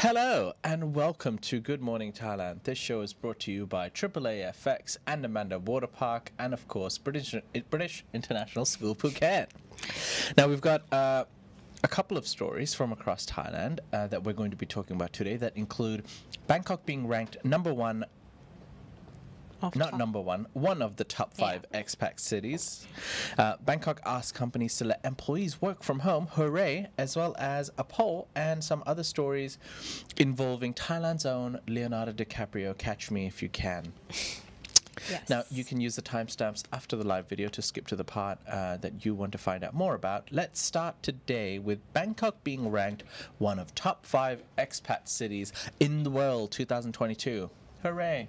Hello and welcome to Good Morning Thailand. This show is brought to you by AAA FX and Andamanda Water Park and of course British British International School Phuket. Now we've got uh, a couple of stories from across Thailand uh, that we're going to be talking about today that include Bangkok being ranked number one not top. number one, one of the top five expat cities. Uh, Bangkok asked companies to let employees work from home, hooray, as well as a poll and some other stories involving Thailand's own Leonardo DiCaprio, Catch Me If You Can. Yes. Now, you can use the timestamps after the live video to skip to the part uh, that you want to find out more about. Let's start today with Bangkok being ranked one of top five expat cities in the world 2022. Hooray!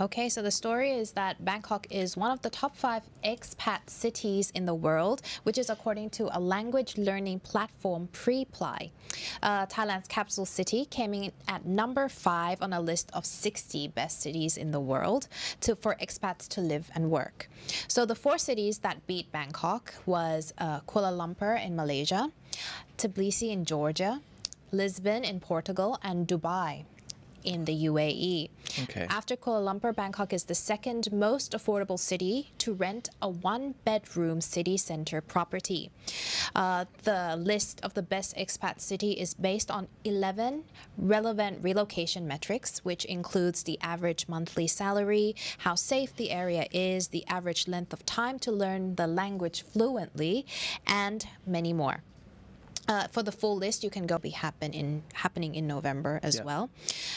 Okay, so the story is that Bangkok is one of the top five expat cities in the world, which is according to a language learning platform, Preply. Uh, Thailand's capital city came in at number five on a list of 60 best cities in the world to, for expats to live and work. So the four cities that beat Bangkok was uh, Kuala Lumpur in Malaysia, Tbilisi in Georgia, Lisbon in Portugal, and Dubai in the UAE. Okay. After Kuala Lumpur, Bangkok is the second most affordable city to rent a one bedroom city center property. Uh, the list of the best expat city is based on 11 relevant relocation metrics, which includes the average monthly salary, how safe the area is, the average length of time to learn the language fluently, and many more. Uh, for the full list, you can go be happen in happening in November as Yeah. well.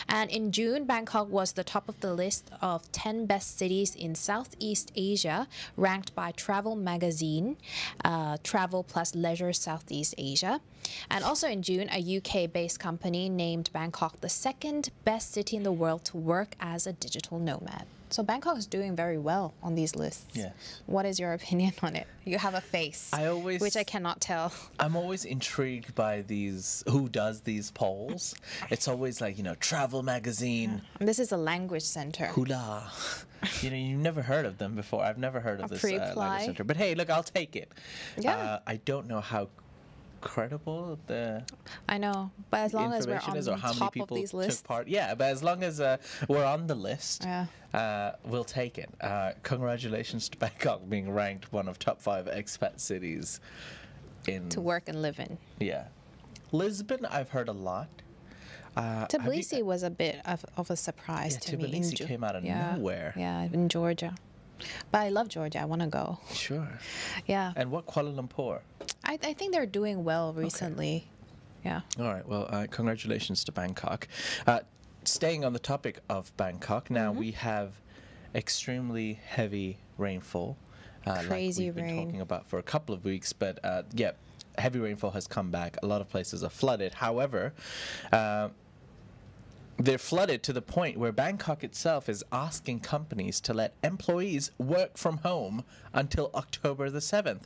And in June, Bangkok was the top of the list of 10 best cities in Southeast Asia, ranked by Travel Magazine, uh, Travel plus Leisure Southeast Asia. And also in June, a UK-based company named Bangkok the second best city in the world to work as a digital nomad. So Bangkok is doing very well on these lists. Yes. What is your opinion on it? You have a face, I always- which I cannot tell. I'm always intrigued by these who does these polls. It's always like, you know, travel magazine, This is a language center. hula. You know, you've never heard of them before. I've never heard of A this uh, language center. But hey, look, I'll take it. Yeah. Uh, I don't know how credible the I know, but as long as we're on is or how many top of people these took lists, part. Yeah, but as long as uh, we're on the list, Yeah. uh, we'll take it. Uh, congratulations to Bangkok being ranked one of top five expat cities in to work and live in. Yeah. Lisbon, I've heard a lot. Uh, have you- Tbilisi was a bit of, of a surprise Yeah, to me. in Tbilisi came out of yeah, nowhere. Yeah, in Georgia. But I love Georgia. I want to go. Sure. Yeah, And what Kuala Lumpur? I, I think they're doing well recently. Yeah. All right. Well, uh, congratulations to Bangkok. Uh, staying on the topic of Bangkok, now Mm-hmm. we have extremely heavy rainfall. Uh, Crazy like we've been rain. talking about for a couple of weeks, but uh, yeah, heavy rainfall has come back. A lot of places are flooded. However, uh, they're flooded to the point where Bangkok itself is asking companies to let employees work from home until October the 7th.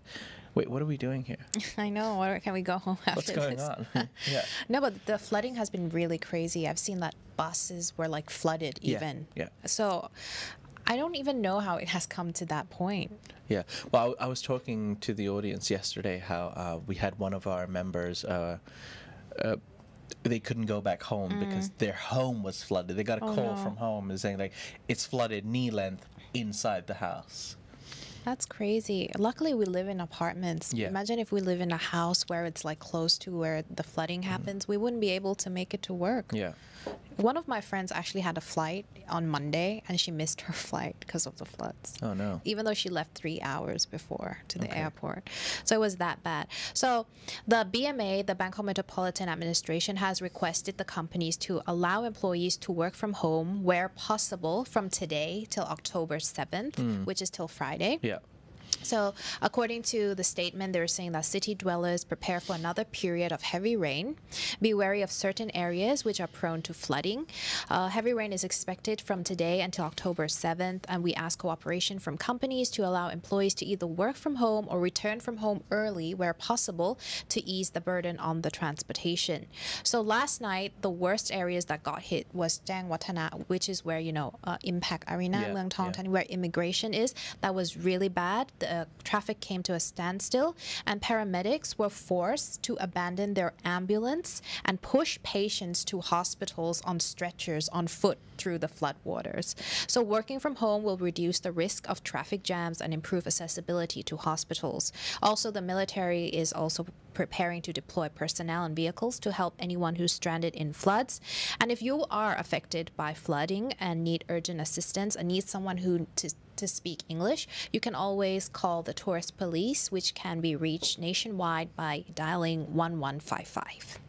Wait, what are we doing here? I know. Where can we go home after What's going this? on? yeah. No, but the flooding has been really crazy. I've seen that buses were like flooded Yeah, even. yeah. So I don't even know how it has come to that point. Yeah. Well, I, I was talking to the audience yesterday how uh, we had one of our members. Uh, uh, they couldn't go back home because their home was flooded. They got a Mm. Oh, call no. from home and saying like it's flooded knee length inside the house. That's crazy. Luckily, we live in apartments. Yeah. Imagine if we live in a house where it's like close to where the flooding happens, we wouldn't be able to make it to work. Yeah. One of my friends actually had a flight on Monday and she missed her flight because of the floods. Oh no. Even though she left three hours before to the Okay. airport. So it was that bad. So the BMA, the Bangkok Metropolitan Administration, has requested the companies to allow employees to work from home where possible from today till October 7th, hmm. which is till Friday. Yeah. So, according to the statement, they're saying that city dwellers prepare for another period of heavy rain. Be wary of certain areas which are prone to flooding. Uh, heavy rain is expected from today until October 7th, and we ask cooperation from companies to allow employees to either work from home or return from home early where possible to ease the burden on the transportation. So, last night, the worst areas that got hit was Chaeng Watthana, which is where, you know, uh, Impact Arena, Yeah, Leung Tong yeah. Tan, where immigration is. That was really bad. The uh, traffic came to a standstill, and paramedics were forced to abandon their ambulance and push patients to hospitals on stretchers on foot through the floodwaters. So, working from home will reduce the risk of traffic jams and improve accessibility to hospitals. Also, the military is also preparing to deploy personnel and vehicles to help anyone who's stranded in floods. And if you are affected by flooding and need urgent assistance and need someone who to to speak English, you can always call the tourist police, which can be reached nationwide by dialing 1155.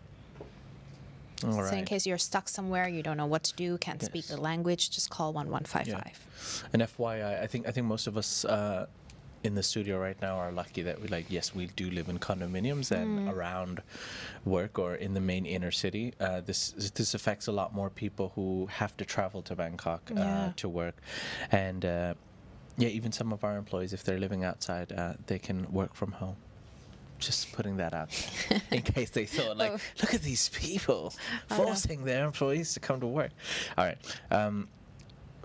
All So, in case you're stuck somewhere, you don't know what to do, can't speak the language, just call 1155. And FYI, I think I think most of us uh, in the studio right now are lucky that we like yes we do live in condominiums and Mm. around work or in the main inner city. Uh, this this affects a lot more people who have to travel to Bangkok uh, to work, and uh, yeah, even some of our employees, if they're living outside, uh, they can work from home. Just putting that out in case they thought like, Oh. look at these people forcing their employees to come to work. All right. Um,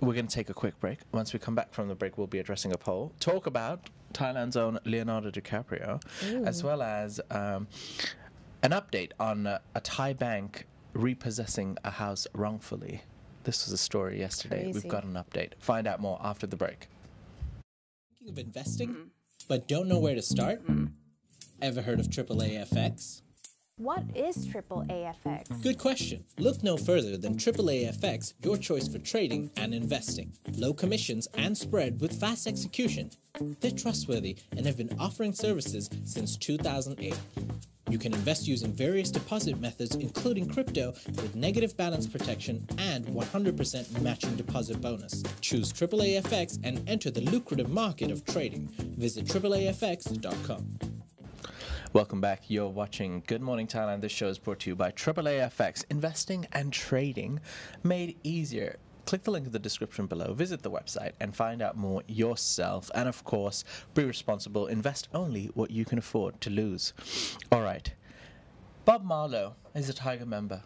we're going to take a quick break. Once we come back from the break, we'll be addressing a poll. Talk about Thailand's own Leonardo DiCaprio, as well as um, an update on uh, a Thai bank repossessing a house wrongfully. This was a story yesterday. We've got an update. Find out more after the break. Thinking of investing, mm-hmm. but don't know where to start? Mm-hmm. Ever heard of AAA FX? What is triple AFX? Good question. Look no further than AAA FX, your choice for trading and investing. Low commissions and spread with fast execution. They're trustworthy and have been offering services since 2008. You can invest using various deposit methods, including crypto, with negative balance protection and 100% matching deposit bonus. Choose AAA FX and enter the lucrative market of trading. Visit AAAFX.com. Welcome back. You're watching Good Morning Thailand. This show is brought to you by AAA FX. Investing and trading made easier. Click the link in the description below, visit the website, and find out more yourself. And of course, be responsible. Invest only what you can afford to lose. All right. Bob Marlowe is a Tiger member,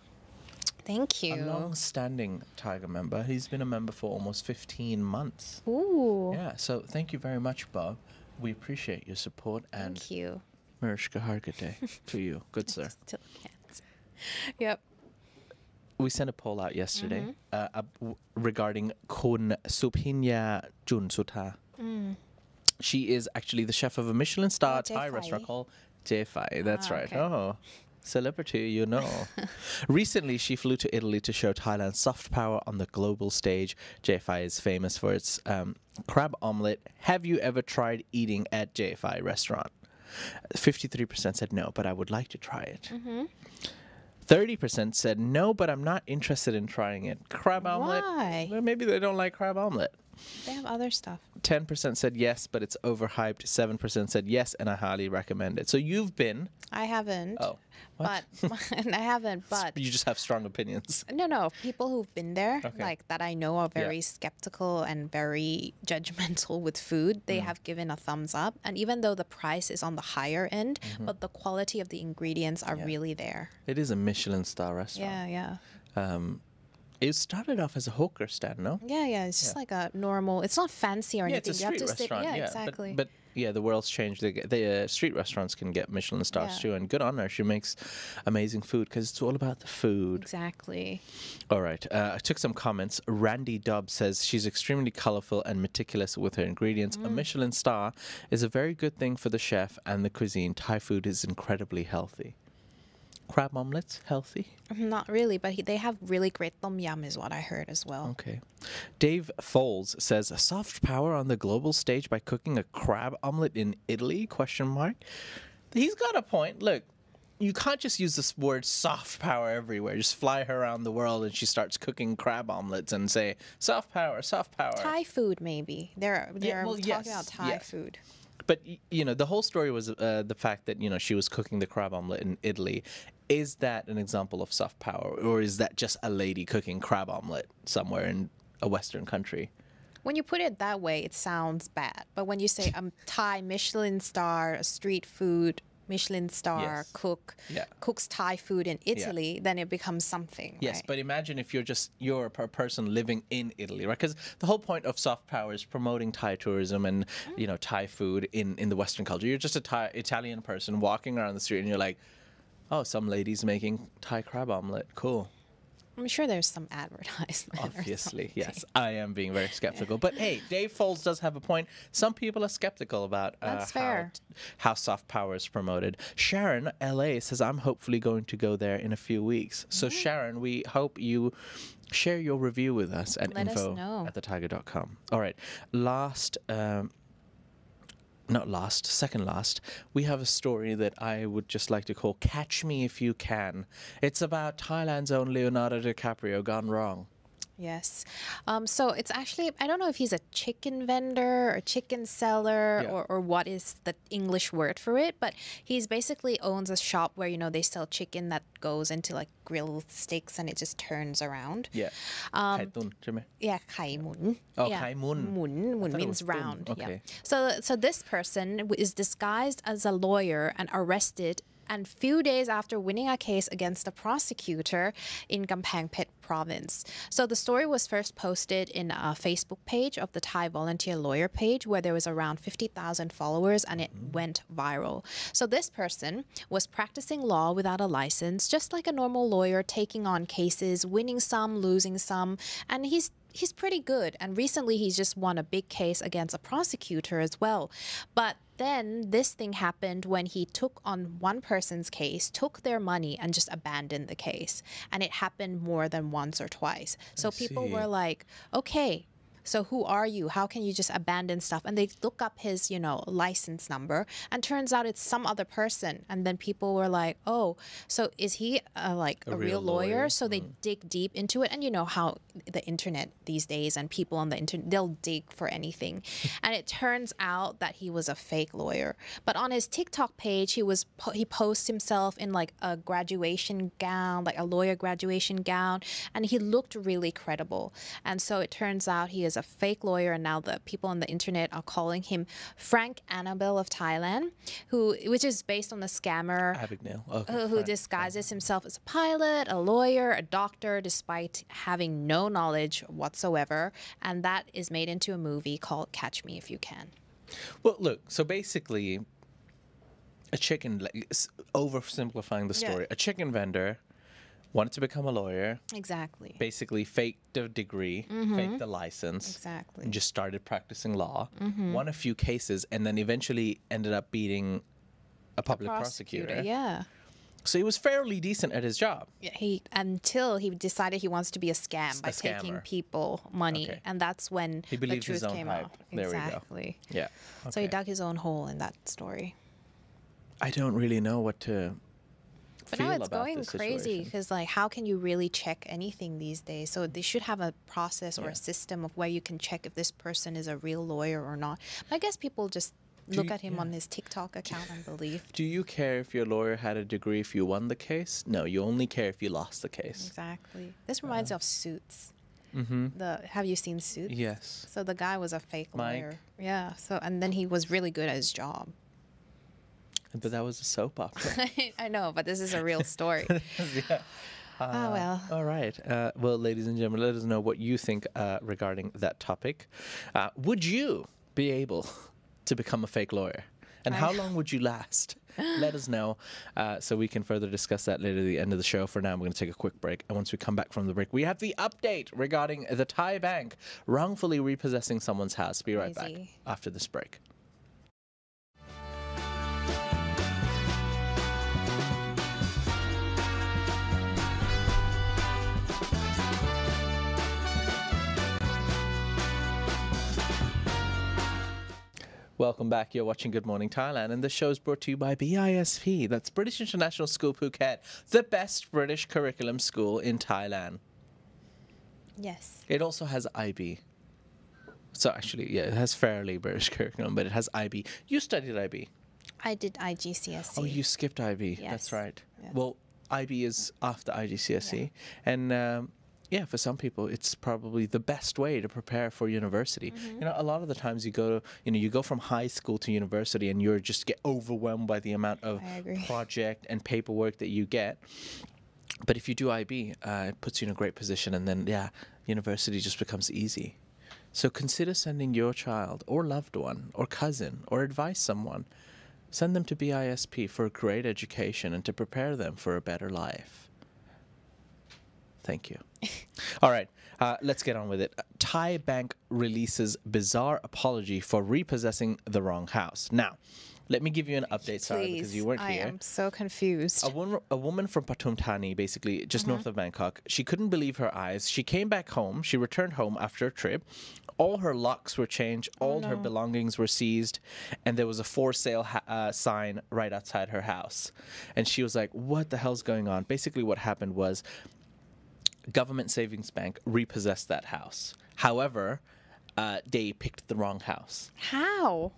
Thank you. a long standing Tiger member. He's been a member for almost 15 months. Ooh. Yeah, so thank you very much, Bob. We appreciate your support and Thank you. Mariska Hargitay to you, good sir. Still can't. Yep. We sent a poll out yesterday uh, ab- w- regarding Kun Supinya Jun Sutha. She is actually the chef of a Michelin star Oh, Thai restaurant called Jay Fai. That's Ah, right. okay. Oh, celebrity, you know. Recently, she flew to Italy to show Thailand's soft power on the global stage. Jay Fai is famous for its um, crab omelette. Have you ever tried eating at Jay Fai restaurant? 53% said no, but I would like to try it. Mm-hmm. 30% said no, but I'm not interested in trying it. Crab omelet. Why? Well, maybe they don't like crab omelet. They have other stuff. 10% said yes, but it's overhyped. 7% said yes, and I highly recommend it. So you've been. I haven't. Oh. What? But and I haven't. But you just have strong opinions. no, no. People who've been there, Okay. like that I know, are Yeah. very skeptical and very judgmental with food. Mm. They have given a thumbs up, and even though the price is on the higher end, Mm-hmm. but the quality of the ingredients are really there. It is a Michelin star restaurant. Yeah, yeah, Um, it started off as a hawker stand, no? yeah, yeah. It's just like a normal. It's not fancy or Yeah, anything. it's a you have street to sit. restaurant. Yeah, yeah, exactly. But, yeah, the world's changed. Get, the uh, street restaurants can get Michelin stars Yeah. too, and good on her. She makes amazing food because it's all about the food. exactly. All right. Uh, I took some comments. Randy Dobbs says she's extremely colorful and meticulous with her ingredients. Mm. A Michelin star is a very good thing for the chef and the cuisine. Thai food is incredibly healthy. Crab omelets, healthy? Not really, but he, they have really great tom yum, is what I heard as well. Okay. Dave Foles says soft power on the global stage by cooking a crab omelet in Italy? Question mark. He's got a point. Look, you can't just use this word soft power everywhere. Just fly her around the world and she starts cooking crab omelets and say soft power, soft power. Thai food, maybe. They're they're well, talking yes, about Thai yes. food. But you know, the whole story was uh, the fact that you know she was cooking the crab omelet in Italy. Is that an example of soft power, or is that just a lady cooking crab omelet somewhere in a Western country? When you put it that way, it sounds bad. But when you say a Thai Michelin star street food Michelin star Yes. cook Yeah. cooks Thai food in Italy, then it becomes something. Yes, right? but imagine if you're just you're a person living in Italy, right? Because the whole point of soft power is promoting Thai tourism and mm-hmm. you know Thai food in in the Western culture. You're just a Thai Italian person walking around the street, and you're like, oh, some lady's making Thai crab omelet. Cool. I'm sure there's some advertisement. Obviously, yes. I am being very skeptical. But hey, Dave Foles does have a point. Some people are skeptical about uh, That's how, fair. how soft power is promoted. Sharon, LA, says, I'm hopefully going to go there in a few weeks. So, Mm-hmm. Sharon, we hope you share your review with us at Let us info know. at thetiger.com. All right. Last. Um, not last, second last, we have a story that I would just like to call Catch Me If You Can. It's about Thailand's own Leonardo DiCaprio gone wrong. Yes. Um, so it's actually, I don't know if he's a chicken vendor or chicken seller yeah. or, or what is the English word for it, but he's basically owns a shop where, you know, they sell chicken that goes into like grilled steaks and it just turns around. Yeah. Um, yeah, kai mun. Oh, yeah. mun. Mun, mun means round. Okay. Yeah. So, so this person is disguised as a lawyer and arrested and few days after winning a case against a prosecutor in Kamphaeng Phet province. So the story was first posted in a Facebook page of the Thai volunteer lawyer page where there was around 50,000 followers and it mm. went viral. So this person was practicing law without a license, just like a normal lawyer, taking on cases, winning some, losing some, and he's he's pretty good. And recently, he's just won a big case against a prosecutor as well. But then this thing happened when he took on one person's case, took their money, and just abandoned the case. And it happened more than once or twice. So people see. were like, okay. So who are you? How can you just abandon stuff? And they look up his, you know, license number, and turns out it's some other person. And then people were like, "Oh, so is he uh, like a, real real, lawyer? lawyer?" So they dig deep into it, and you know how the internet these days and people on the internet they'll dig for anything. and it turns out that he was a fake lawyer. But on his TikTok page, he was po- he posts himself in like a graduation gown, like a lawyer graduation gown, and he looked really credible. And so it turns out he is a fake lawyer, and now the people on the internet are calling him Frank Abagnale of Thailand, who which is based on the scammer Abagnale. Okay. who, who disguises himself as a pilot, a lawyer, a doctor, despite having no knowledge whatsoever. And that is made into a movie called Catch Me If You Can. Well, look. So basically, a chicken. Oversimplifying the Yeah. story. A chicken vendor wanted to become a lawyer. Exactly. Basically, faked a degree, mm-hmm. faked the license. Exactly. And just started practicing law. Mm-hmm. Won a few cases, and then eventually ended up beating a public prosecutor. Yeah. So he was fairly decent at his job. Yeah, He until he decided he wants to be a scam by taking people money, Okay. and that's when He the truth his own came hype. out. There we go. exactly. Yeah. So he dug his own hole in that story. I don't really know what to. But now it's going crazy because, like, how can you really check anything these days? So they should have a process or Yeah. a system of where you can check if this person is a real lawyer or not. But I guess people just Do look you- at him yeah. on his TikTok account and believe. Do you care if your lawyer had a degree if you won the case? No, you only care if you lost the case. Exactly. This reminds me of Suits. Mm-hmm. The Have you seen Suits? Yes. So the guy was a fake Mike. lawyer. Yeah. So and then he was really good at his job. But that was a soap opera. I know, but this is a real story. yeah. oh well. All right. Uh, well, ladies and gentlemen, let us know what you think uh, regarding that topic. Uh, would you be able to become a fake lawyer? And how long would you last? Let us know uh, so we can further discuss that later at the end of the show. For now, we're going to take a quick break. And once we come back from the break, we have the update regarding the Thai bank wrongfully repossessing someone's house. Be right back after this break. Welcome back. You're watching Good Morning Thailand, and the show is brought to you by BISP. That's British International School Phuket, the best British curriculum school in Thailand. Yes. It also has IB. So actually, yeah, it has fairly British curriculum, but it has IB. You studied IB. I did IGCSE. Oh, you skipped IB. That's right. Yes. Well, IB is after IGCSE, E. and um, yeah, for some people, it's probably the best way to prepare for university. You know, a lot of the times you go, to, you know, you go from high school to university, and you're just get overwhelmed by the amount of project and paperwork that you get. But if you do IB, uh, it puts you in a great position, and then yeah, university just becomes easy. So consider sending your child or loved one or cousin or advise someone. Send them to BISP for a great education and to prepare them for a better life. Thank you. All right, uh, let's get on with it. Thai bank releases bizarre apology for repossessing the wrong house. Now, let me give you an update, Sarah, because you weren't I here. I am so confused. A woman, a woman from Pathum Thani, basically just north of Bangkok, she couldn't believe her eyes. She came back home. She returned home after a trip. All her locks were changed. All her belongings were seized, and there was a for sale ha- uh, sign right outside her house. And she was like, "What the hell's going on?" Basically, what happened was, Government Savings Bank repossessed that house. However, uh, they picked the wrong house. How?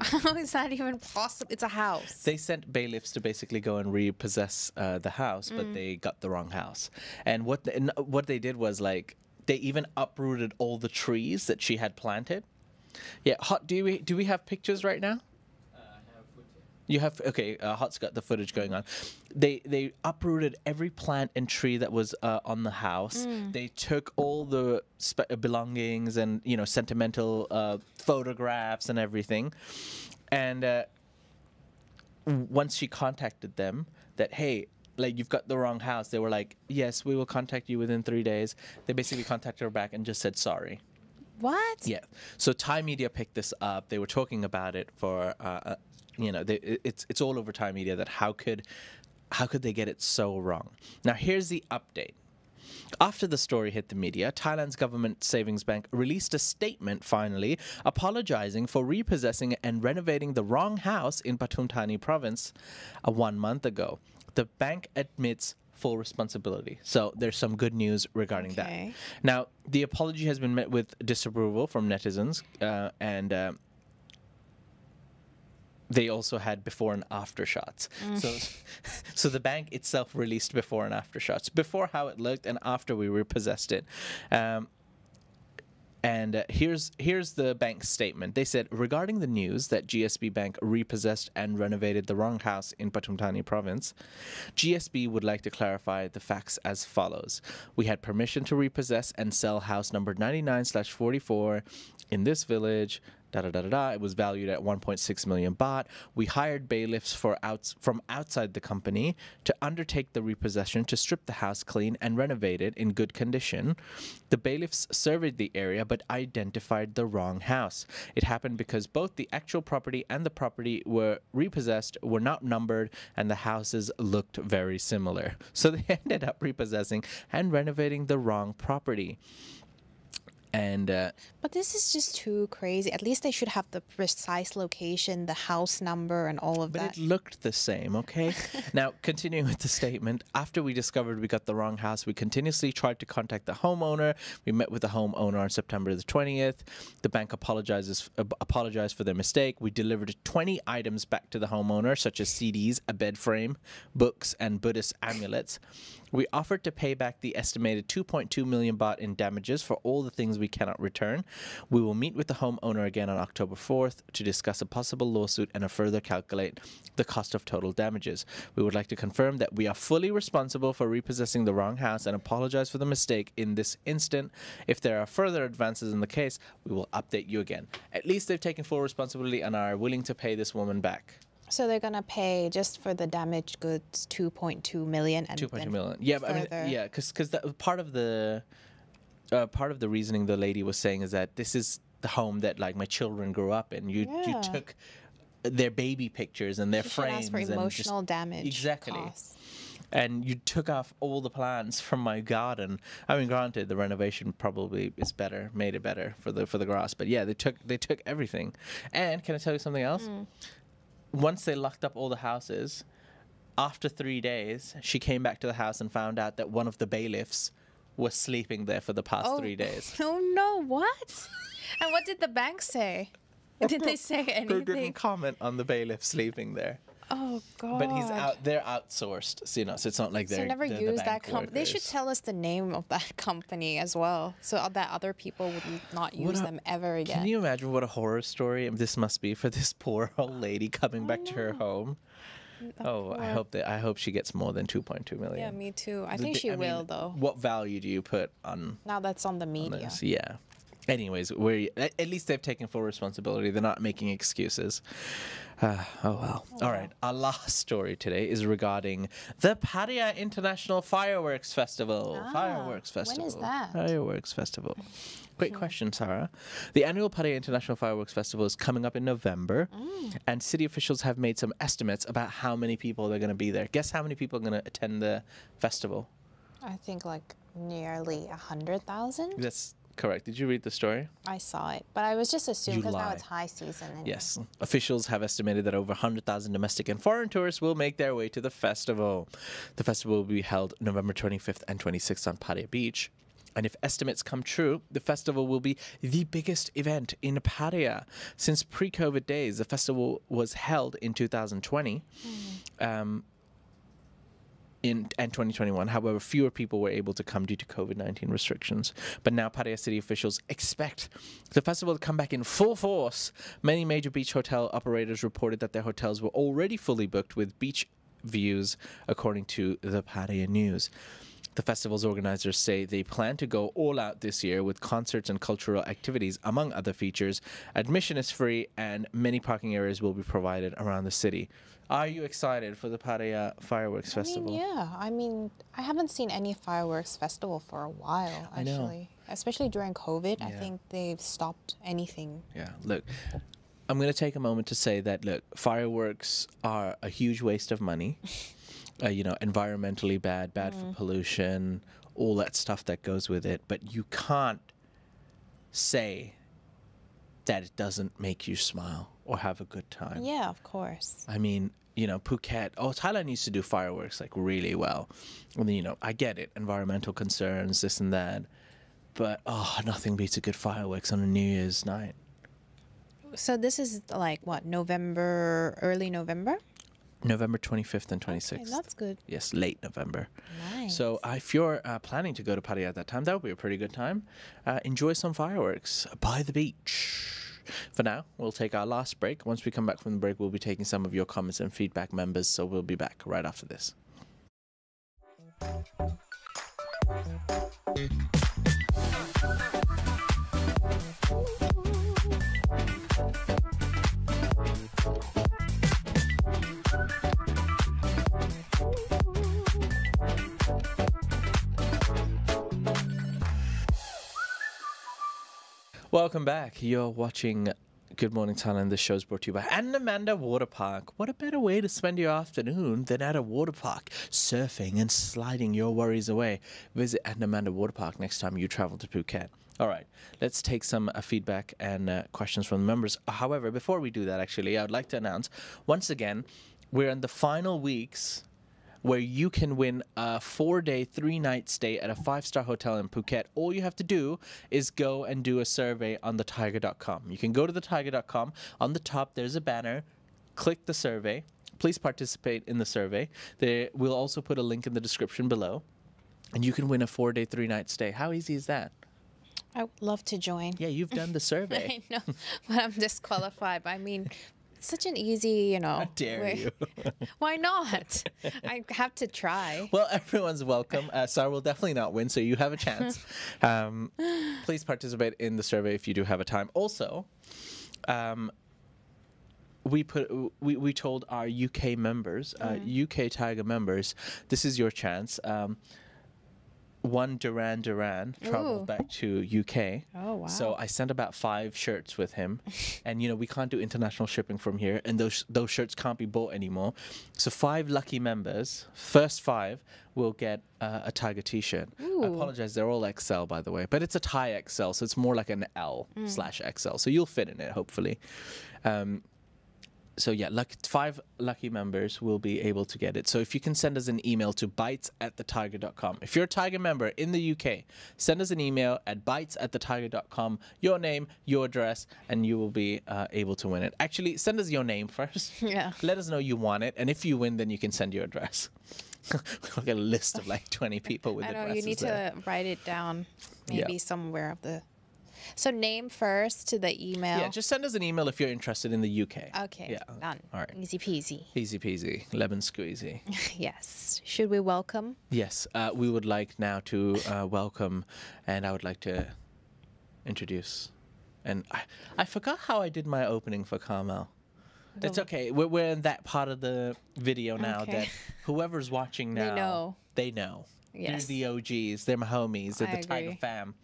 How is that even possible? It's a house. They sent bailiffs to basically go and repossess uh, the house, but they got the wrong house. And what the, and what they did was like they even uprooted all the trees that she had planted. Yeah, hot. Do we do we have pictures right now? You have okay. Uh, Hot's got the footage going on. They they uprooted every plant and tree that was uh, on the house. They took all the spe- belongings and you know sentimental uh, photographs and everything. And uh, once she contacted them, that hey, like you've got the wrong house. They were like, yes, we will contact you within three days. They basically contacted her back and just said sorry. What? Yeah. So Thai media picked this up. They were talking about it for, uh, uh, you know, they, it's it's all over Thai media that how could, how could they get it so wrong? Now here's the update. After the story hit the media, Thailand's government savings bank released a statement finally apologizing for repossessing and renovating the wrong house in Pathum Thani province uh, one month ago. The bank admits full responsibility. So there's some good news regarding Okay. that. Now, the apology has been met with disapproval from netizens, uh, and uh, they also had before and after shots. So, so the bank itself released before and after shots, before how it looked and after we repossessed it. Um, and uh, here's here's the bank's statement. They said regarding the news that GSB Bank repossessed and renovated the wrong house in Pathum Thani province, GSB would like to clarify the facts as follows: We had permission to repossess and sell house number 99/44 in this village. Da, da, da, da, da. It was valued at 1.6 million baht. We hired bailiffs for outs- from outside the company to undertake the repossession to strip the house clean and renovate it in good condition. The bailiffs surveyed the area but identified the wrong house. It happened because both the actual property and the property were repossessed were not numbered and the houses looked very similar. So they ended up repossessing and renovating the wrong property. And uh, But this is just too crazy. At least they should have the precise location, the house number, and all of But that. it looked the same, okay? now, continuing with the statement, after we discovered we got the wrong house, we continuously tried to contact the homeowner. We met with the homeowner on September the 20th. The bank apologizes uh, apologized for their mistake. We delivered 20 items back to the homeowner, such as CDs, a bed frame, books, and Buddhist amulets. We offered to pay back the estimated 2.2 million baht in damages for all the things we cannot return. We will meet with the homeowner again on October 4th to discuss a possible lawsuit and a further calculate the cost of total damages. We would like to confirm that we are fully responsible for repossessing the wrong house and apologize for the mistake in this instant. If there are further advances in the case, we will update you again. At least they've taken full responsibility and are willing to pay this woman back. So they're gonna pay just for the damaged goods 2.2 million and Two point two then. Yeah, but I mean, yeah, because because part of the uh, part of the reasoning the lady was saying is that this is the home that like my children grew up in. You you took their baby pictures and their should frames for and just- emotional damage. exactly. costs. and you took off all the plants from my garden. I mean, granted, the renovation probably is better, made it better for the for the grass. But yeah, they took they took everything. And can I tell you something else? Mm. Once they locked up all the houses, after three days, she came back to the house and found out that one of the bailiffs was sleeping there for the past Oh. three days. Oh no! What? and what did the bank say? Oh, did they say anything? They didn't comment on the bailiff sleeping there. Oh God. But he's out. They're outsourced, so, you know. So it's not like they're. So never they're the use that company. They should tell us the name of that company as well, so that other people would not use a- them ever again. Can you imagine what a horror story this must be for this poor old lady coming back to her home? Oh, I hope that I hope she gets more than 2.2 million. yeah, me too. I think she mean, will though. What value do you put on Now that's on the media. this? Yeah. Anyways, at at least they've taken full responsibility. They're not making excuses. Uh, oh well. All right. Our last story today is regarding the Pattaya International Fireworks Festival. Ah, Fireworks when is Festival. that? Fireworks Festival. Great question, Sarah. The annual Pattaya International Fireworks Festival is coming up in November, Mm. and city officials have made some estimates about how many people they're going to be there. Guess how many people are going to attend the festival? I think like nearly a hundred thousand. That's correct. Did you read the story? I saw it, but I was just assuming because now it's high season. And Yes. Officials have estimated that over 100,000 domestic and foreign tourists will make their way to the festival. The festival will be held November 25th and 26th on Pattaya Beach. And if estimates come true, the festival will be the biggest event in Pattaya. Since pre COVID days, the festival was held in 2020. Um, in and 2021. However, fewer people were able to come due to COVID 19 restrictions. But now Pattaya city officials expect the festival to come back in full force. Many major beach hotel operators reported that their hotels were already fully booked with beach views, according to the Pattaya News. The festival's organizers say they plan to go all out this year with concerts and cultural activities, among other features. Admission is free, and many parking areas will be provided around the city. Are you excited for the Pattaya Fireworks I mean, Festival? yeah. I mean, I haven't seen any fireworks festival for a while. I know. Actually, especially during COVID, I think they've stopped anything. Yeah. Look, I'm going to take a moment to say that look, fireworks are a huge waste of money. uh, you know, environmentally bad, bad for pollution, all that stuff that goes with it. But you can't say that it doesn't make you smile or have a good time. Yeah, of course. I mean, you know, Phuket, oh, Thailand used to do fireworks like really well. And then, you know, I get it, environmental concerns, this and that. But, oh, nothing beats a good fireworks on a New Year's night. So this is like what November, early November. November 25th and 26th. Okay, that's good. yes, late November. Nice. So uh, if you're uh, planning to go to Pattaya at that time, that would be a pretty good time. Uh, enjoy some fireworks by the beach. For now, we'll take our last break. Once we come back from the break, we'll be taking some of your comments and feedback, members. So we'll be back right after this. Welcome back. You're watching Good Morning Thailand. This show is brought to you by Andamanda Water Park. What a better way to spend your afternoon than at a water park, surfing and sliding your worries away. Visit Andamanda Water Park next time you travel to Phuket. All right, let's take some uh, feedback and uh, questions from the members. However, before we do that, actually, I would like to announce once again we're in the final weeks where you can win a four day, three night stay at a five star hotel in Phuket. All you have to do is go and do a survey on thetiger.com. You can go to thetiger.com. On the top, there's a banner. Click the survey. Please participate in the survey. There, we'll also put a link in the description below. And you can win a four day, three night stay. How easy is that? I would love to join. Yeah, you've done the survey. I know, but I'm disqualified. I mean, such an easy, you know. How dare way- you? Why not? I have to try. Well, everyone's welcome. Uh, Sarah will definitely not win, so you have a chance. Um, please participate in the survey if you do have a time. Also, um, we put we, we told our UK members, uh, UK Tiger members, this is your chance. Um, one Duran Duran traveled Ooh. back to UK. Oh, wow. So I sent about five shirts with him, and you know we can't do international shipping from here, and those those shirts can't be bought anymore. So five lucky members, first five, will get uh, a Tiger T-shirt. I apologize, they're all XL by the way, but it's a Thai XL, so it's more like an L slash XL. So you'll fit in it hopefully. Um, so yeah, luck, five lucky members will be able to get it. So if you can send us an email to bites at thetiger.com. If you're a Tiger member in the UK, send us an email at bites at thetiger.com, your name, your address, and you will be uh, able to win it. Actually, send us your name first. Yeah. Let us know you want it, and if you win, then you can send your address. we'll get a list of like 20 people with I know addresses you need there. to write it down, Yeah. maybe somewhere of the. So name first to the email. Yeah, just send us an email if you're interested in the UK. okay. Yeah. Done. All right. Easy peasy. Easy peasy, lemon squeezy. yes. Should we welcome? Yes, uh, we would like now to uh, welcome, and I would like to introduce. And I, I forgot how I did my opening for Carmel. It's okay. We're, we're in that part of the video now Okay. that whoever's watching now, They now, know. They know. Yes. They're the OGs. They're my homies. They're I the Tiger fam.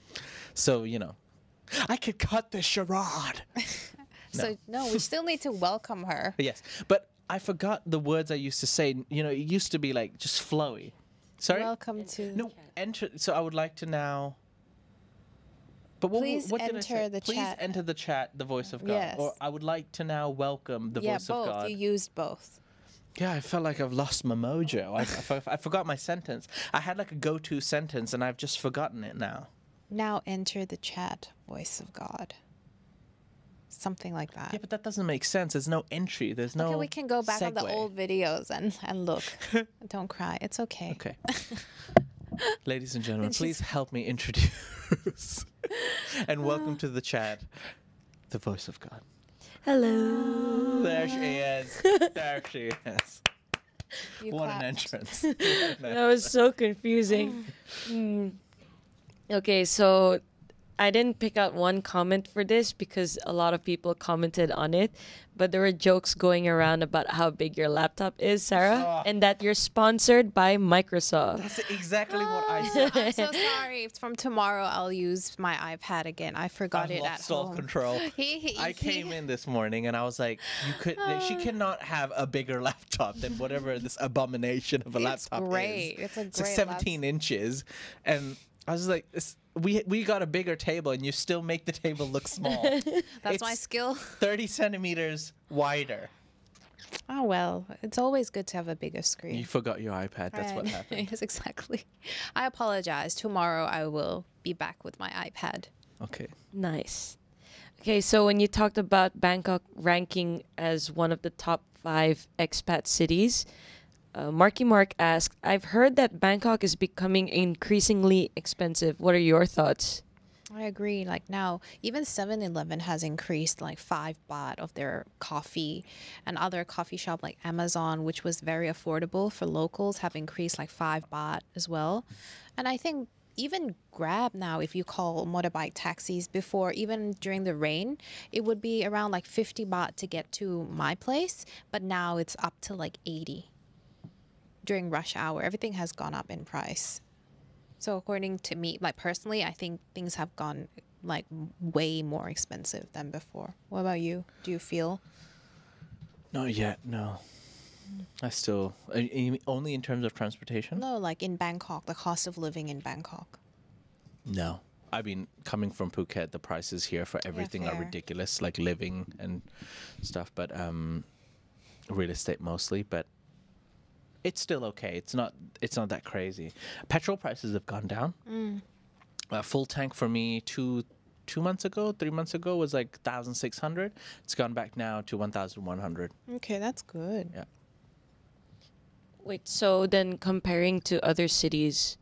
So you know, I could cut the charade. So no, we still need to welcome her. yes, but I forgot the words I used to say. You know, it used to be like just flowy. Sorry. Welcome to. No, enter. So I would like to now. But what, Please what did I say? enter the chat? Please chat. enter the chat, the voice of God. Yes. Or I would like to now welcome the yeah, voice both. of God. You used both. Yeah, I felt like I've lost my mojo. I, I, for- I forgot my sentence. I had like a go-to sentence, and I've just forgotten it now. Now enter the chat, voice of God. Something like that. Yeah, but that doesn't make sense. There's no entry. There's no. okay, we can go back on the old videos and, and look. Don't cry. It's okay. Okay. Ladies and gentlemen, And please help me introduce and welcome to the chat, the voice of God. Hello. There she is. There she is. You What an entrance. That was so confusing. Hmm. Okay, so I didn't pick out one comment for this because a lot of people commented on it, but there were jokes going around about how big your laptop is, Sarah, Oh. and that you're sponsored by Microsoft. That's exactly what I said. I'm so sorry. From tomorrow, I'll use my iPad again. I forgot I it at lost all home. control. He, he, I he- came in this morning and I was like, "You could. she cannot have a bigger laptop than whatever this abomination of a It's laptop great. is." It's a It's like great laptop. 17 inches, and I was like, this, "We we got a bigger table, and you still make the table look small. That's my skill. 30 centimeters wider." Oh well, it's always good to have a bigger screen. You forgot your iPad. That's what Right. happened. yes, exactly. I apologize. Tomorrow I will be back with my iPad. Okay. Nice. Okay, so when you talked about Bangkok ranking as one of the top five expat cities, uh, Marky Mark asked, I've heard that Bangkok is becoming increasingly expensive. What are your thoughts? I agree. Like now, even 7 Eleven has increased like 5 baht of their coffee, and other coffee shop like Amazon, which was very affordable for locals, have increased like 5 baht as well. And I think even Grab now, if you call motorbike taxis before, even during the rain, it would be around like 50 baht to get to my place, but now it's up to like 80 during rush hour. Everything has gone up in price. So according to me, like personally, I think things have gone like way more expensive than before. What about you? Do you feel? Not yet. No. I still uh, only in terms of transportation. No, like in Bangkok, the cost of living in Bangkok. No. I mean, coming from Phuket, the prices here for everything are ridiculous, like living and stuff, but um real estate mostly, but it's still okay. It's not it's not that crazy. Petrol prices have gone down. Mm. A full tank for me two two months ago, three months ago was like thousand six hundred. It's gone back now to one thousand one hundred. Okay, that's good. Yeah. Wait, so then comparing to other cities,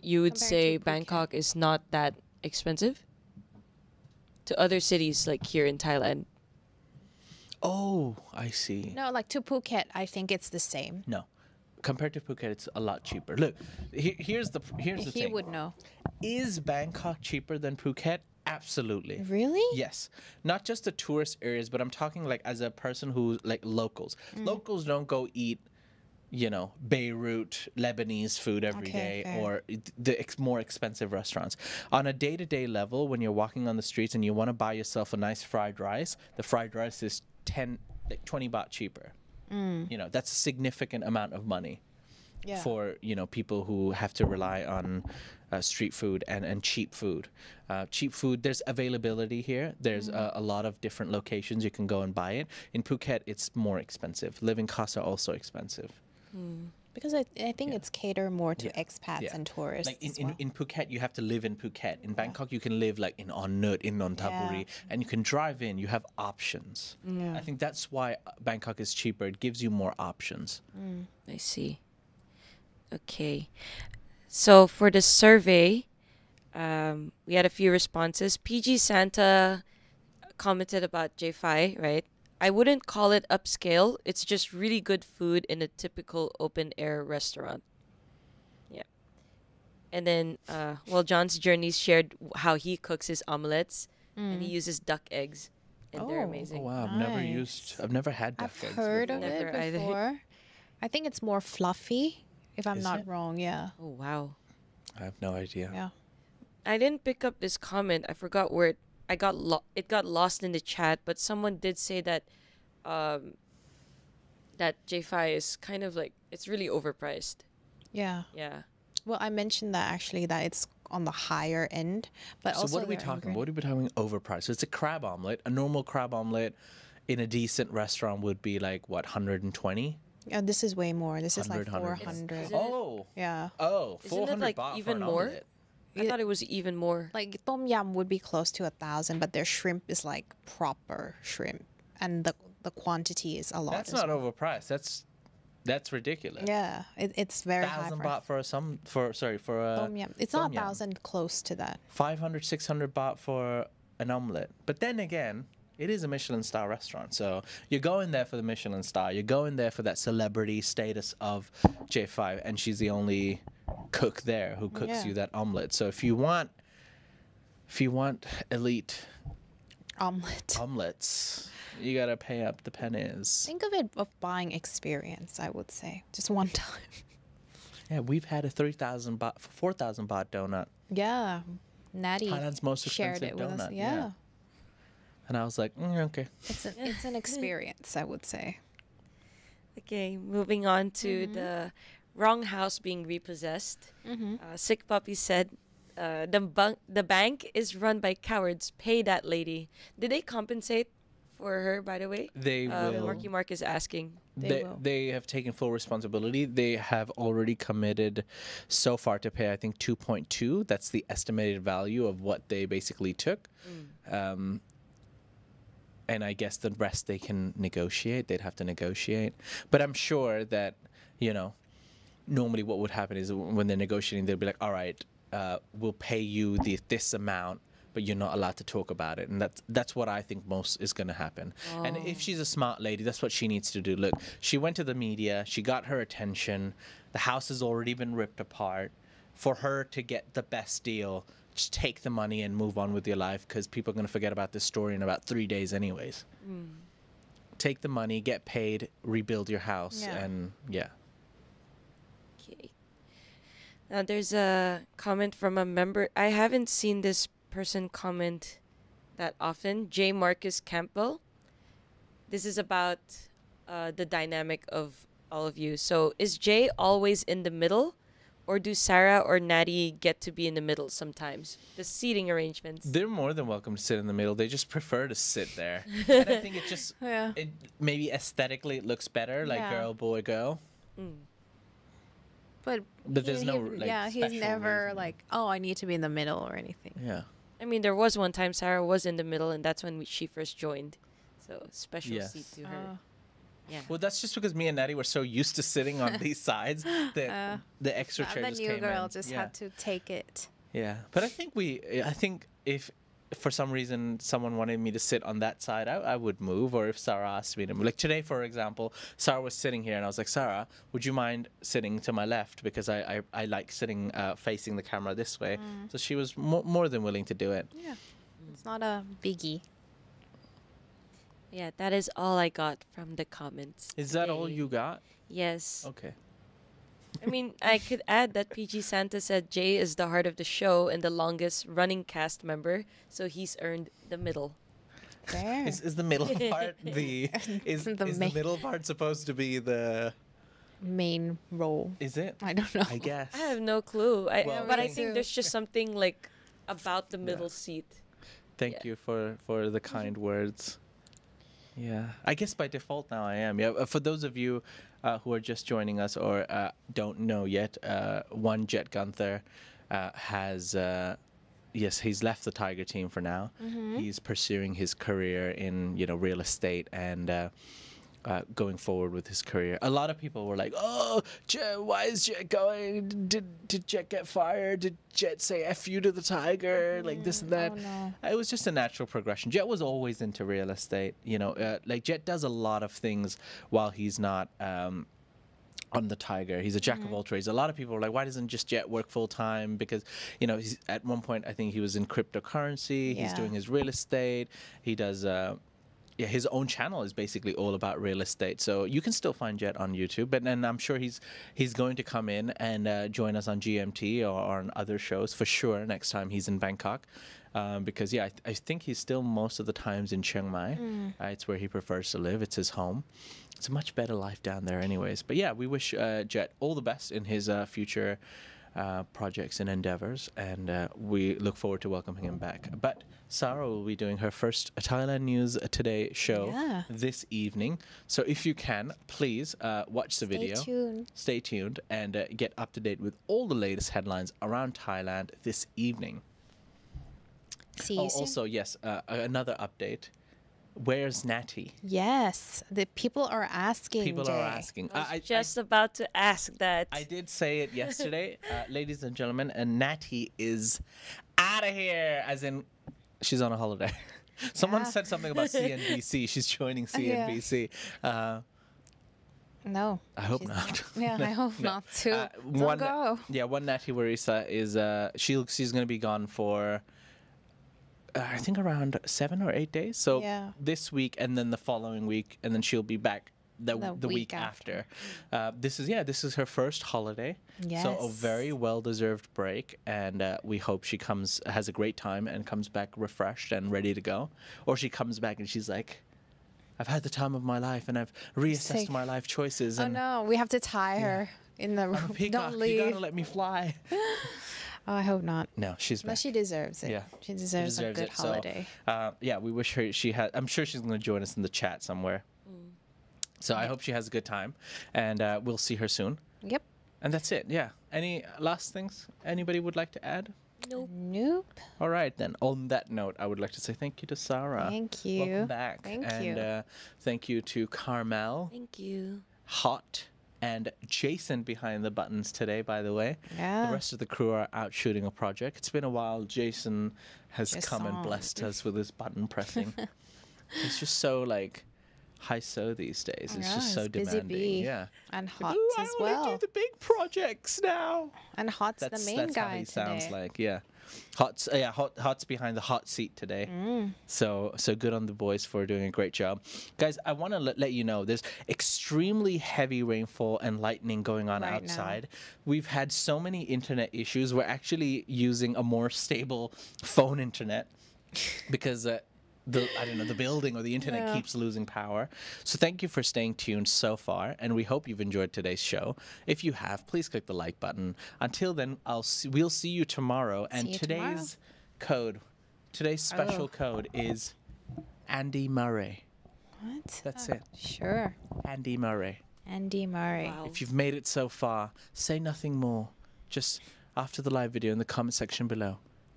you would Compared say. Bangkok is not that expensive? To other cities like here in Thailand. Oh, I see. No, like to Phuket, I think it's the same. No. Compared to Phuket, it's a lot cheaper. Look, he, here's the here's the He thing. He would know. Is Bangkok cheaper than Phuket? Absolutely. Really? Yes. Not just the tourist areas, but I'm talking like as a person who like locals. Mm. Locals don't go eat, you know, Beirut Lebanese food every day Okay, fair. or the ex- more expensive restaurants. On a day-to-day level, when you're walking on the streets and you want to buy yourself a nice fried rice, the fried rice is 10 like 20 baht cheaper. Mm. You know, that's a significant amount of money. Yeah. for you know people who have to rely on uh, street food and, and cheap food. Uh, cheap food, there's availability here. There's a, a lot of different locations you can go and buy it. In Phuket, it's more expensive. Living costs are also expensive. Because I, I think Yeah. it's cater more to Yeah. expats Yeah. and tourists. Like in, as in, well. in Phuket, you have to live in Phuket. In Bangkok, you can live like in On Nut, in Nonthaburi, and you can drive in. You have options. I think that's why uh, Bangkok is cheaper. It gives you more options. I see. Okay. So for the survey, um, we had a few responses. PG Santa commented about Jay Fai, right? I wouldn't call it upscale. It's just really good food in a typical open air restaurant. Yeah. And then, uh, well, John's Journeys shared how he cooks his omelets, and he uses duck eggs, and they're Oh. amazing. Oh wow, I've never used. I've never had duck eggs. I've heard before. of Never it either. before. I think it's more fluffy, if I'm Is not it? wrong. Yeah. Oh wow. I have no idea. Yeah. I didn't pick up this comment. I forgot where it. I got lo- it got lost in the chat, but someone did say that, um, that Jay Fai is kind of like it's really overpriced. Yeah. Yeah. Well, I mentioned that actually that it's on the higher end, but So also what are we talking? ingre- What are we talking overpriced? So it's a crab omelet. A normal crab omelet in a decent restaurant would be like what 120. Yeah, this is way more. This is like 100, 100. 400. Oh, Yeah. oh, Isn't it, 400 like, baht for even an more? omelet. I thought it was even more. Like tom yum would be close to a thousand, but their shrimp is like proper shrimp, and the the quantity is a lot. That's not well. overpriced. That's that's ridiculous. Yeah, it, it's very thousand For baht for a some for sorry for a tom yum. It's tom not a thousand close to that. 500 600 baht for an omelet but then again it is a michelin star restaurant so you're going there for the michelin star you're going there for that celebrity status of Jay Fai and she's the only cook there who cooks Yeah. you that omelet so if you want if you want elite Omelet. omelets you gotta pay up the pennies Think of it of buying experience. I would say just one time. yeah we've had a 3000 baht 4000 baht donut Yeah, Natty Thailand's most shared expensive it with us. donut, Yeah, yeah. and i was like mm, okay it's an it's an experience. I would say. Okay, moving on to the wrong house being repossessed. Mm-hmm. Uh, Sick Puppy said, uh, the, bun- the bank is run by cowards. Pay that lady. Did they compensate for her, by the way? they Uh, will Marky Mark is asking. They they, will. they have taken full responsibility. They have already committed so far to pay, I think, 2.2. That's the estimated value of what they basically took. Um, and I guess the rest they can negotiate. They'd have to negotiate. But I'm sure that, you know, normally what would happen is when they're negotiating, they'll be like, all right, uh, we'll pay you the, this amount. But you're not allowed to talk about it, and that's that's what I think most is going to happen. And if she's a smart lady, that's what she needs to do. Look, she went to the media, she got her attention. The house has already been ripped apart. For her to get the best deal, just take the money and move on with your life because people are going to forget about this story in about three days, anyways. Take the money, get paid, rebuild your house, Yeah. and yeah. Okay. Now there's a comment from a member. I haven't seen this person comment that often. J. Marcus Campbell. This is about uh, the dynamic of all of you. So is Jay always in the middle, or do Sarah or Natty get to be in the middle sometimes? The seating arrangements. They're more than welcome to sit in the middle. They just prefer to sit there. and I think it just Yeah. it maybe aesthetically it looks better, like Yeah. girl, boy, girl. Mm. But But there's he- no, like, yeah, he's never reason. like, oh, I need to be in the middle or anything. Yeah. I mean, there was one time Sarah was in the middle, and that's when we, she first joined. So special Yes. seat to her. Uh, yeah. Well, that's just because me and Natty were so used to sitting on these sides that Uh, the extra chair the just new came girl in. just yeah. had to take it. Yeah, but I think we. I think if for some reason someone wanted me to sit on that side, I, I would move. Or if Sarah asked me to move, like today, for example, Sarah was sitting here, and I was like, Sarah, would you mind sitting to my left because I I, I like sitting uh, facing the camera this way. Mm. So she was mo- more than willing to do it. Yeah, it's not a biggie. Yeah, that is all I got from the comments. Is that all you got? Yes. Okay. I mean, I could add that PG Santa said Jay is the heart of the show and the longest running cast member, so he's earned the middle. There. Is, is the middle part the is, The is ma- the middle part supposed to be the main role. Is it? I don't know. I guess. I have no clue. I, Well, but I think too. there's just something like about the middle seat. Thank Yeah. you for for the mm-hmm. kind words. Yeah, I guess by default now I am. Yeah, uh, for those of you uh, who are just joining us or uh, don't know yet, uh, one Jet Gunther uh, has. Uh, Yes, he's left the Thaiger team for now. He's pursuing his career in you know real estate and uh, going forward with his career. A lot of people were like, "Oh, Jet, why is Jet going? Did did Jet get fired? Did Jet say f you to the Thaiger? Like this and that." Oh, no. It was just a natural progression. Jet was always into real estate. You know, uh, like Jet does a lot of things while he's not. Um, on the Thaiger. He's a jack of all trades. A lot of people are like, why doesn't just Jet work full time? Because, you know, he's, at one point, I think he was in cryptocurrency. He's doing his real estate. He does, uh, yeah, his own channel is basically all about real estate. So you can still find Jet on YouTube. But then I'm sure he's he's going to come in and uh, join us on GMT or, or on other shows for sure next time he's in Bangkok. Um, because yeah, I, th- I think he's still most of the times in Chiang Mai. Uh, it's where he prefers to live. It's his home. It's a much better life down there, anyways. But yeah, we wish uh, Jet all the best in his uh, future uh, projects and endeavors, and uh, we look forward to welcoming him back. But Sarah will be doing her first Thailand News Today show Yeah. this evening. So if you can, please uh, watch the Stay video. tuned. Stay tuned and uh, get up to date with all the latest headlines around Thailand this evening. See Oh, you soon. also, yes, uh, another update. Where's Natty? yes, the people are asking. People Jay. are asking. I was I, I- just about to ask that. I did say it yesterday, uh, ladies and gentlemen, and Natty is out of here, as in she's on a holiday. Someone Yeah. said something about CNBC. She's joining Yeah. CNBC. Uh, No. I hope she's not. Yeah, I hope No. not too. Uh, Don't one, go. Yeah, one Natty Warisa is uh, she she's gonna be gone for I think around seven or eight days. So Yeah. this week and then the following week, and then she'll be back the, the, The week, week after. Uh, this is yeah, this is her first holiday. Yes. So a very well deserved break, and uh, we hope she comes has a great time and comes back refreshed and ready to go, or she comes back and she's like. I've had the time of my life, and I've reassessed my life choices. Oh no, we have to tie her in the room. peacock. Don't leave. You gotta let me fly. Oh, I hope not. No, she's But she deserves it. Yeah, She deserves, deserves a good it. So, holiday. uh, yeah, we wish her she had. I'm sure she's going to join us in the chat somewhere. So I hope she has a good time, and uh, we'll see her soon. Yep. And that's it. Yeah. Any last things anybody would like to add? nope. Nope. All right then. On that note, I would like to say thank you to Sarah. Thank you. Welcome back. Thank and, you. Uh, thank you to Carmel, Thank you. Hot, and Jason behind the buttons today. By the way. Yeah. The rest of the crew are out shooting a project. It's been a while. Jason has come and blessed us with his button pressing. He's just so like high so these days. It's Yeah, just so demanding. Yeah. and hot "Ooh, as I wanna well. do the big projects now. And hot's That's the main that's guy how he today. sounds like. Yeah. Hot's uh, yeah, hot hot's behind the hot seat today. Mm. So so good on the boys for doing a great job, guys. I want to let, let you know there's extremely heavy rainfall and lightning going on Right now. outside. We've had so many internet issues. We're actually using a more stable phone internet because. Uh, the I don't know the building or the internet Yeah. keeps losing power. So thank you for staying tuned so far, and we hope you've enjoyed today's show. If you have, please click the like button. Until then, I'll see, we'll see you tomorrow. And you today's tomorrow. code, today's oh. special Oh. code is Andy Murray. What? That's oh, it, Sure. Andy Murray. Andy Murray. Wow. If you've made it so far, say nothing more. Just after the live video in the comment section below,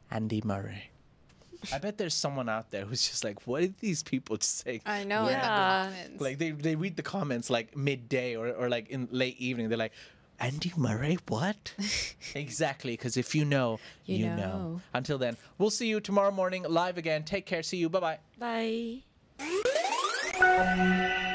Andy Murray. I bet there's someone out there who's just like, what did these people just say? I know. We're the Yeah. Like they, they read the comments like midday or, or like in late evening. They're like, Andy Murray, what? exactly, because if you know, you, You know. know. Until then, we'll see you tomorrow morning live again. Take care. See you. Bye bye. Bye.